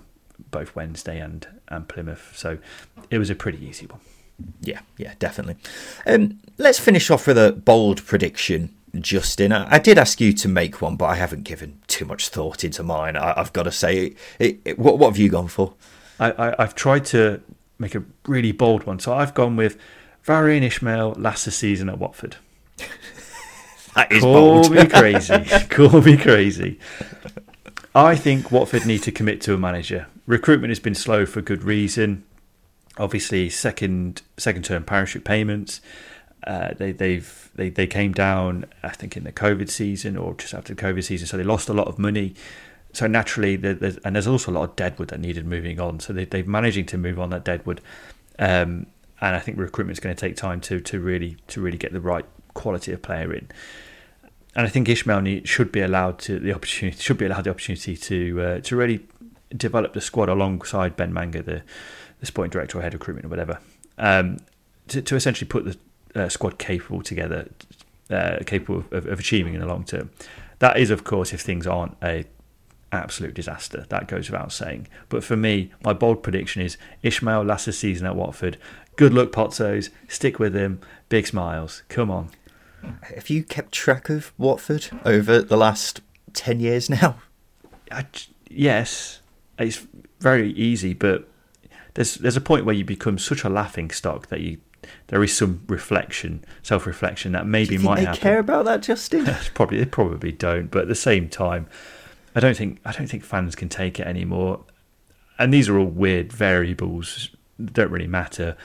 both Wednesday and and Plymouth. So it was a pretty easy one. Yeah, yeah, definitely. Um, let's finish off with a bold prediction Justin. I, I, did ask you to make one, but I haven't given too much thought into mine. I, have got to say, it, it, what, what have you gone for? I, have tried to make a really bold one, so I've gone with Valérien Ismaël last season at Watford. that is Call bold. me crazy. Call me crazy. I think Watford need to commit to a manager. Recruitment has been slow for good reason. Obviously, second second term parachute payments. Uh, they they've they, they came down I think in the COVID season or just after the COVID season, so they lost a lot of money. So naturally, and there's also a lot of deadwood that needed moving on. So they, they're managing to move on that deadwood, um, and I think recruitment is going to take time to to really to really get the right quality of player in. And I think Ismaël should be allowed to the opportunity should be allowed the opportunity to uh, to really develop a squad alongside Ben Manga, the the sporting director or head of recruitment or whatever, um, to, to essentially put the uh, squad capable together, uh, capable of, of, achieving in the long term. That is, of course, if things aren't a absolute disaster. That goes without saying. But for me, my bold prediction is Ismaël last the season at Watford. Good luck, Pozzos. Stick with him. Big smiles. Come on. Have you kept track of Watford over the last 10 years now? I, yes. It's very easy, but there's there's a point where you become such a laughing stock that you there is some reflection, self reflection that maybe Do might they happen. care about that, Justin? probably they probably don't, but at the same time, I don't think I don't think fans can take it anymore. And these are all weird variables don't really matter.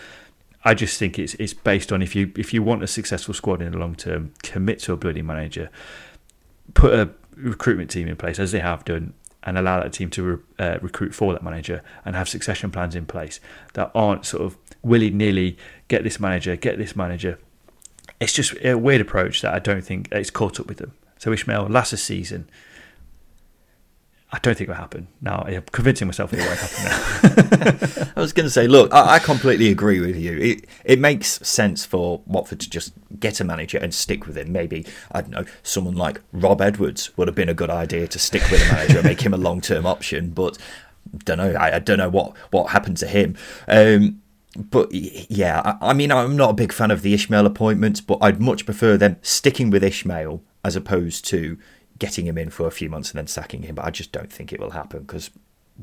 I just think it's it's based on if you if you want a successful squad in the long term, commit to a bloody manager, put a recruitment team in place as they have done, and allow that team to uh, recruit for that manager and have succession plans in place that aren't sort of willy nilly get this manager, get this manager. It's just a weird approach that I don't think it's caught up with them. So Ismaël, last season, I don't think it will happen. Now I'm convincing myself it won't happen now. I was going to say, look, I, I, completely agree with you. It it makes sense for Watford to just get a manager and stick with him. Maybe I don't know, someone like Rob Edwards would have been a good idea to stick with a manager and make him a long term option. But don't know. I, I, don't know what what happened to him. Um, but yeah, I, I, mean, I'm not a big fan of the Ismaël appointments, but I'd much prefer them sticking with Ismaël as opposed to getting him in for a few months and then sacking him. But I just don't think it will happen because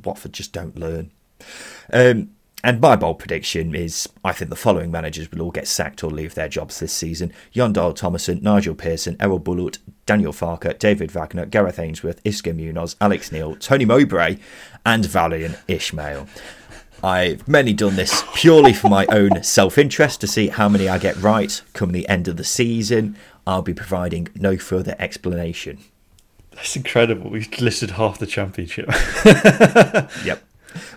Watford just don't learn. Um, and my bold prediction is I think the following managers will all get sacked or leave their jobs this season Jon Dahl Tomasson, Nigel Pearson, Erol Bulut, Daniel Farke, David Wagner, Gareth Ainsworth, Xisco Munoz, Alex Neil, Tony Mowbray, and Valérien Ismaël. I've mainly done this purely for my own self interest to see how many I get right come the end of the season. I'll be providing no further explanation. That's incredible. We've listed half the championship. Yep.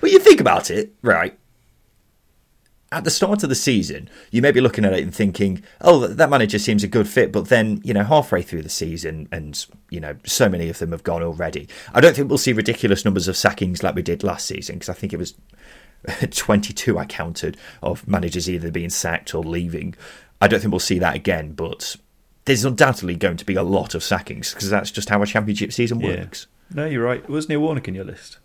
Well, you think about it, right? At the start of the season, you may be looking at it and thinking, "Oh, that manager seems a good fit," but then, you know, halfway through the season, and you know, so many of them have gone already. I don't think we'll see ridiculous numbers of sackings like we did last season because I think it was 22 I counted of managers either being sacked or leaving. I don't think we'll see that again, but there's undoubtedly going to be a lot of sackings because that's just how a championship season works. No, you're right. Was Neil Warnock in your list?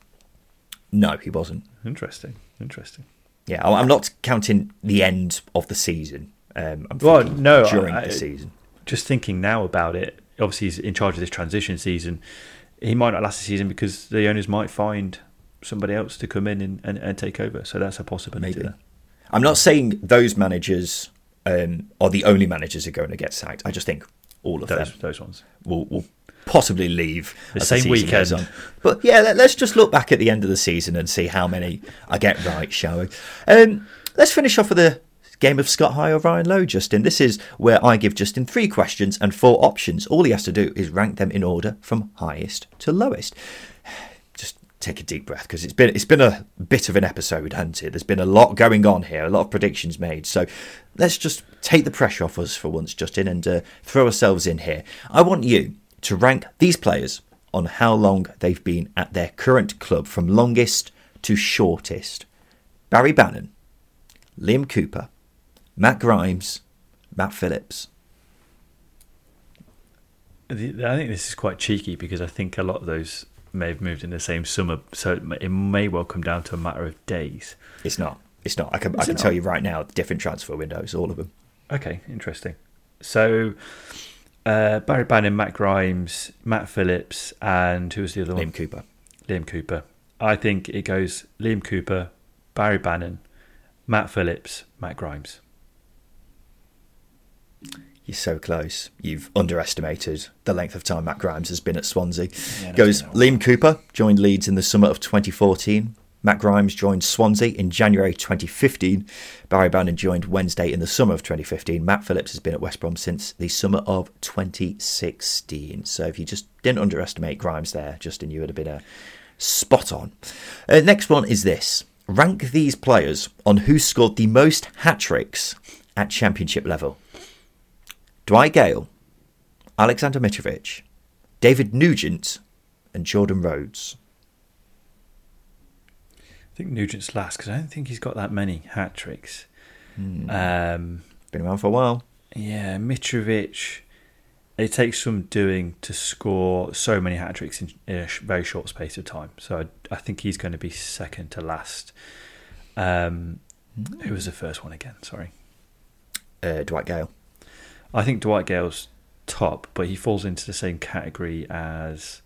No, he wasn't. Interesting. Interesting. Yeah, I'm not counting the end of the season. Um, I'm Well, no, during I- the season. Just thinking now about it, obviously he's in charge of this transition season. He might not last the season because the owners might find somebody else to come in and, and, and take over. So that's a possibility. Maybe. there. I'm not saying those managers um, are the only managers who are going to get sacked. I just think all of Those, them those ones. will, will possibly leave The same goes weekend. on. But yeah, let, us just look back at the end of the season and see how many I get right, shall we? Um, let's finish off with a game of Scott High or Ryan Lowe, Justin. This is where I give Justin three questions and four options. All he has to do is rank them in order from highest to lowest. Take a deep breath because it's been it's been a bit of an episode, hasn't it? There's been a lot going on here, a lot of predictions made. So let's just take the pressure off us for once, Justin, and uh, throw ourselves in here. I want you to rank these players on how long they've been at their current club, from longest to shortest. Barry Bannon, Liam Cooper, Matt Grimes, Matt Phillips. I think this is quite cheeky because I think a lot of those may have moved in the same summer, so it may, it may well come down to a matter of days. It's not. It's not. I can, I can tell not? you right now, different transfer windows, all of them. Okay, interesting. So uh, Barry Bannon, Matt Grimes, Matt Phillips, and who was the other one? Liam Cooper. Liam Cooper. I think it goes Liam Cooper, Barry Bannon, Matt Phillips, Matt Grimes. You're so close. You've underestimated the length of time Matt Grimes has been at Swansea. Yeah, Goes. Liam Cooper joined Leeds in the summer of 2014. Matt Grimes joined Swansea in January 2015. Barry Bannon joined Wednesday in the summer of 2015. Matt Phillips has been at West Brom since the summer of 2016. So if you just didn't underestimate Grimes there, Justin, you would have been a spot on. Uh, next one is this: rank these players on who scored the most hat tricks at Championship level. Dwight Gayle, Alexander Mitrovic, David Nugent, and Jordan Rhodes. I think Nugent's last because I don't think he's got that many hat tricks. Hmm. Um, Been around for a while. yeah, Mitrovic. It takes some doing to score so many hat tricks in, in a sh- very short space of time. So I, I think he's going to be second to last. Um, who was the first one again? Sorry. Uh, Dwight Gayle. I think Dwight Gayle's top, but he falls into the same category as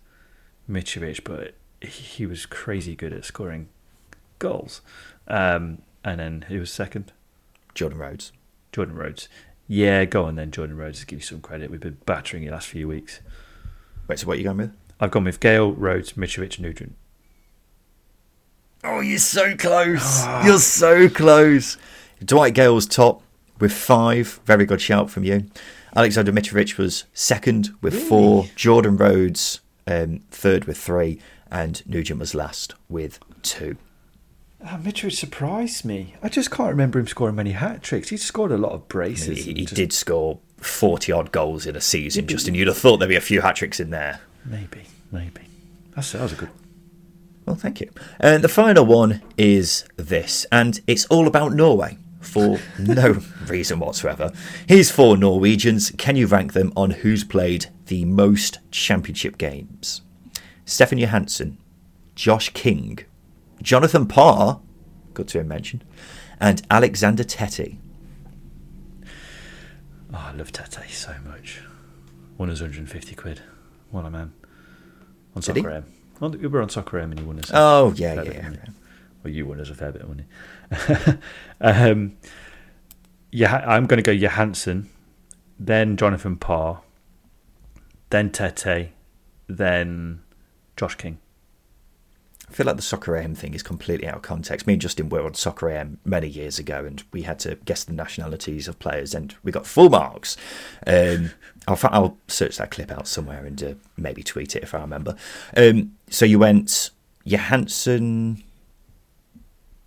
Mitrovic, but he- was crazy good at scoring goals. Um, and then who was second? Jordan Rhodes. Jordan Rhodes. Yeah, go on then, Jordan Rhodes, give you some credit. We've been battering you the last few weeks. Wait, so what are you going with? I've gone with Gayle, Rhodes, Mitrovic, Nugent. Oh, you're so close. You're so close. Dwight Gayle's top with five. Very good shout from you. Alexander Mitrovic was second with four. Jordan Rhodes um, third with three. And Nugent was last with two. Ah, Mitrovic surprised me. I just can't remember him scoring many hat tricks. He scored a lot of braces. He, he just- did score 40 odd goals in a season, Justin. You'd have thought there'd be a few hat tricks in there. Maybe, maybe. That's, that was a good Well, thank you. And the final one is this, and it's all about Norway for no reason whatsoever. Here's four Norwegians. Can you rank them on who's played the most championship games? Stefan Johansen, Josh King, Jonathan Parr, good to have mentioned, and Alexander Tettey. Oh, I love Tettey so much. Won us 150 quid. What a man. On? Soccer AM. On, we were on Soccer AM and he won us. Oh, yeah, yeah, yeah. Well, you won us a fair bit of money. um, yeah, I'm going to go Johansen, then Jonathan Parr, then Tettey, then Josh King. I feel like the Soccer AM thing is completely out of context. Me and Justin were on Soccer AM many years ago, and we had to guess the nationalities of players, and we got full marks. Um, I'll, I'll, search that clip out somewhere and uh, maybe tweet it if I remember. Um, so you went Johansen.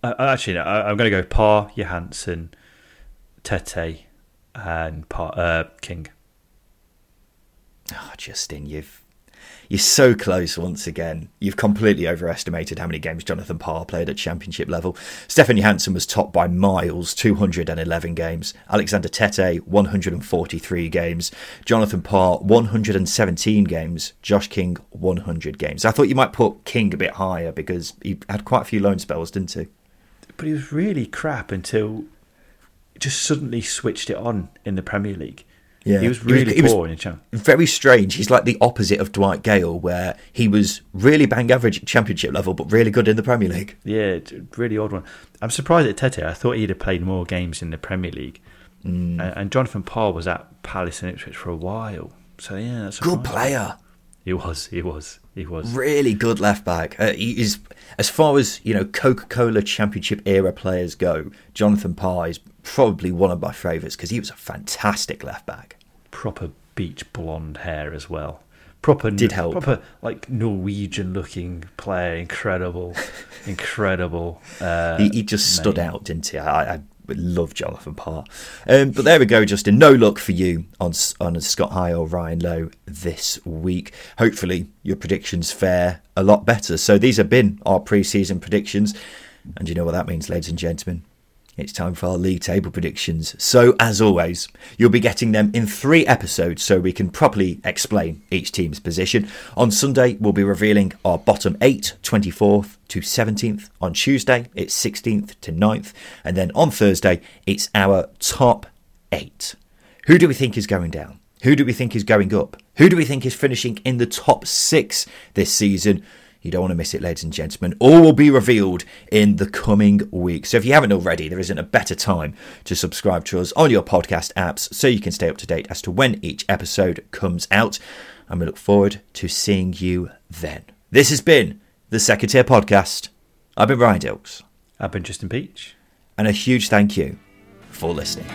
Uh, actually, no, I, am going to go Parr, Johansen, Tettey, and uh, King. Oh, Justin, you've you're so close once again. You've completely overestimated how many games Jonathan Parr played at championship level. Stefan Johansen was topped by miles, 211 games. Alexander Tettey, 143 games. Jonathan Parr, 117 games. Josh King, 100 games. I thought you might put King a bit higher because he had quite a few loan spells, didn't he? But he was really crap until just suddenly switched it on in the Premier League. Yeah, he was really he was, poor was Very strange. He's like the opposite of Dwight Gayle, where he was really bang average at Championship level, but really good in the Premier League. Yeah, really odd one. I'm surprised at Tettey. I thought he'd have played more games in the Premier League. Mm. And Jonathan Parr was at Palace and Ipswich for a while. So yeah, that's good player. He was. He was. He was really good left back. Uh, he is as far as you know Coca Cola Championship era players go. Jonathan Parr is probably one of my favourites because he was a fantastic left back proper beach blonde hair as well. Proper did help. Proper like Norwegian looking player, incredible, incredible. Uh, he, he, just stood out, didn't he? I, I love Jonathan Parr. Um, but there we go, Justin. No luck for you on on Scott High or Ryan Lowe this week. Hopefully, your predictions fare a lot better. So these have been our pre-season predictions, and you know what that means, ladies and gentlemen. It's time for our league table predictions. So, as always, you'll be getting them in three episodes so we can properly explain each team's position. On Sunday, we'll be revealing our bottom eight, 24th to 17th. On Tuesday, it's 16th to 9th. And then on Thursday, it's our top eight. Who do we think is going down? Who do we think is going up? Who do we think is finishing in the top six this season? You don't want to miss it, ladies and gentlemen. All will be revealed in the coming weeks. So if you haven't already, there isn't a better time to subscribe to us on your podcast apps so you can stay up to date as to when each episode comes out. And we look forward to seeing you then. This has been the Second Tier Podcast. I've been Ryan Dilks. I've been Justin Peach. And a huge thank you for listening.